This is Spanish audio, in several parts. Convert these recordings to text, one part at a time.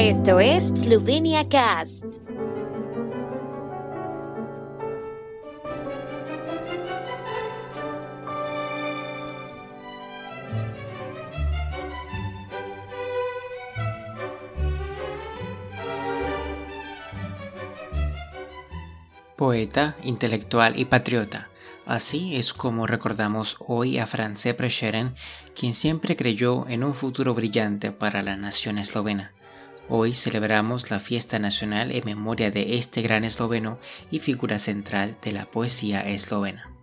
Esto es Slovenia Cast. Poeta, intelectual y patriota. Así es como recordamos hoy a France Prešeren, quien siempre creyó en un futuro brillante para la nación eslovena. Hoy celebramos la fiesta nacional en memoria de este gran esloveno y figura central de la poesía eslovena.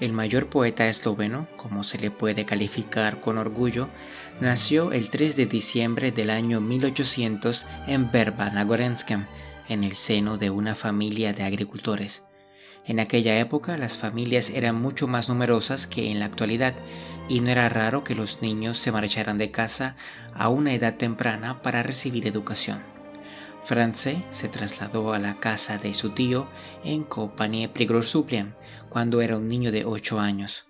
El mayor poeta esloveno, como se le puede calificar con orgullo, nació el 3 de diciembre del año 1800 en Verba na en el seno de una familia de agricultores. En aquella época las familias eran mucho más numerosas que en la actualidad y no era raro que los niños se marcharan de casa a una edad temprana para recibir educación. France se trasladó a la casa de su tío en Kopanie Prigorsupliam cuando era un niño de 8 años.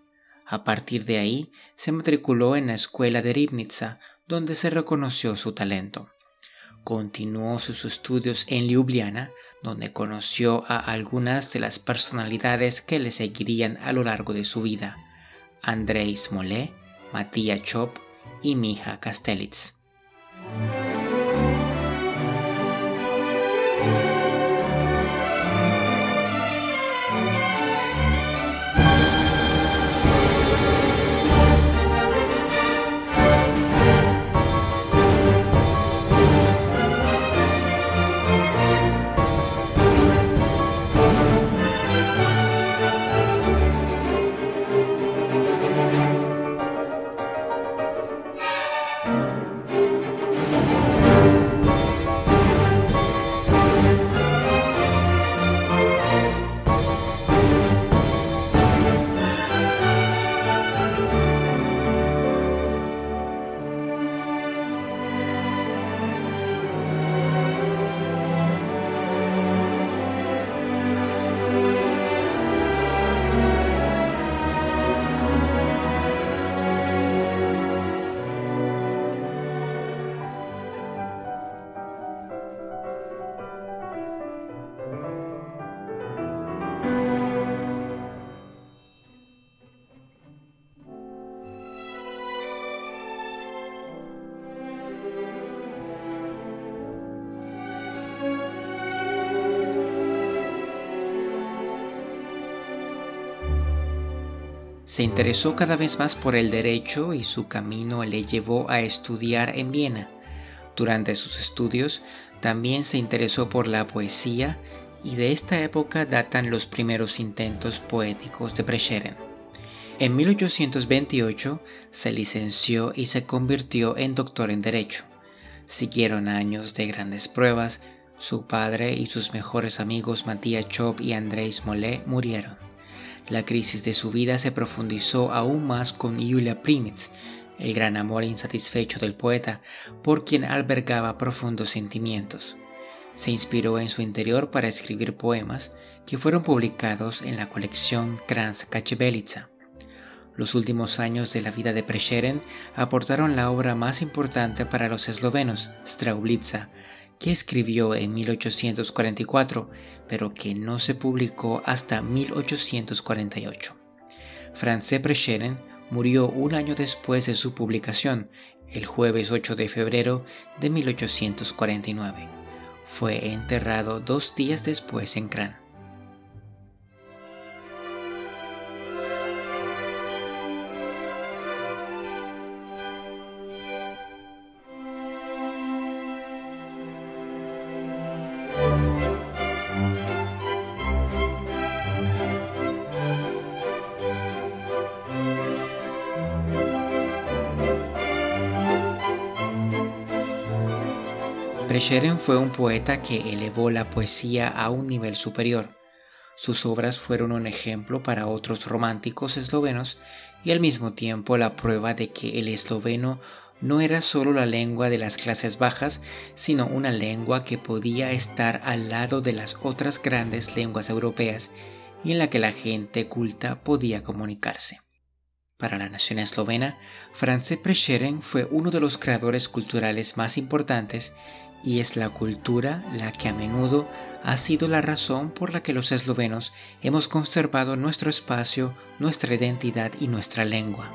A partir de ahí se matriculó en la escuela de Ribnitsa, donde se reconoció su talento. Continuó sus estudios en Ljubljana, donde conoció a algunas de las personalidades que le seguirían a lo largo de su vida: Andrei Smolé, Matías Chop y Mija Kastelitz. Se interesó cada vez más por el derecho y su camino le llevó a estudiar en Viena. Durante sus estudios también se interesó por la poesía y de esta época datan los primeros intentos poéticos de Prešeren. En 1828 se licenció y se convirtió en doctor en Derecho. Siguieron años de grandes pruebas, su padre y sus mejores amigos Matías Chop y Andrés Molé murieron. La crisis de su vida se profundizó aún más con Yulia Primitz, el gran amor insatisfecho del poeta, por quien albergaba profundos sentimientos. Se inspiró en su interior para escribir poemas que fueron publicados en la colección Kranz Kachebelica. Los últimos años de la vida de Prešeren aportaron la obra más importante para los eslovenos, Straublitza, que escribió en 1844, pero que no se publicó hasta 1848. France Prešeren murió un año después de su publicación, el jueves 8 de febrero de 1849. Fue enterrado dos días después en Kran. Prešeren fue un poeta que elevó la poesía a un nivel superior. Sus obras fueron un ejemplo para otros románticos eslovenos y al mismo tiempo la prueba de que el esloveno no era solo la lengua de las clases bajas, sino una lengua que podía estar al lado de las otras grandes lenguas europeas y en la que la gente culta podía comunicarse. Para la nación eslovena, Franz Prešeren fue uno de los creadores culturales más importantes y es la cultura la que a menudo ha sido la razón por la que los eslovenos hemos conservado nuestro espacio, nuestra identidad y nuestra lengua.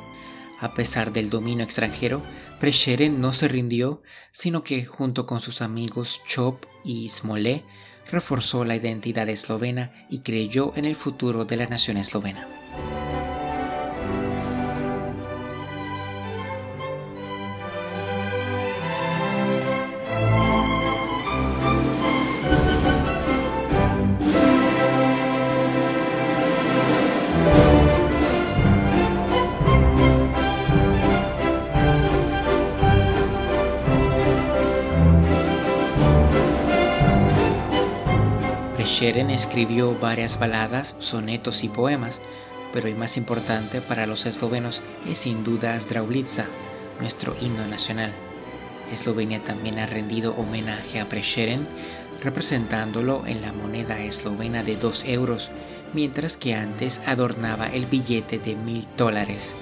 A pesar del dominio extranjero, Prešeren no se rindió, sino que junto con sus amigos Chop y Smolé reforzó la identidad eslovena y creyó en el futuro de la nación eslovena. Sheren escribió varias baladas, sonetos y poemas, pero el más importante para los eslovenos es sin duda Zdravlitsa, nuestro himno nacional. Eslovenia también ha rendido homenaje a Prešeren, representándolo en la moneda eslovena de 2 euros, mientras que antes adornaba el billete de mil dólares.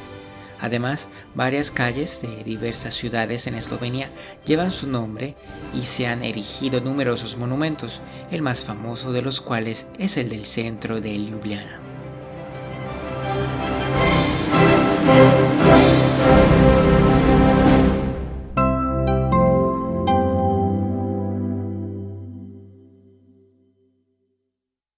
Además, varias calles de diversas ciudades en Eslovenia llevan su nombre y se han erigido numerosos monumentos, el más famoso de los cuales es el del centro de Ljubljana.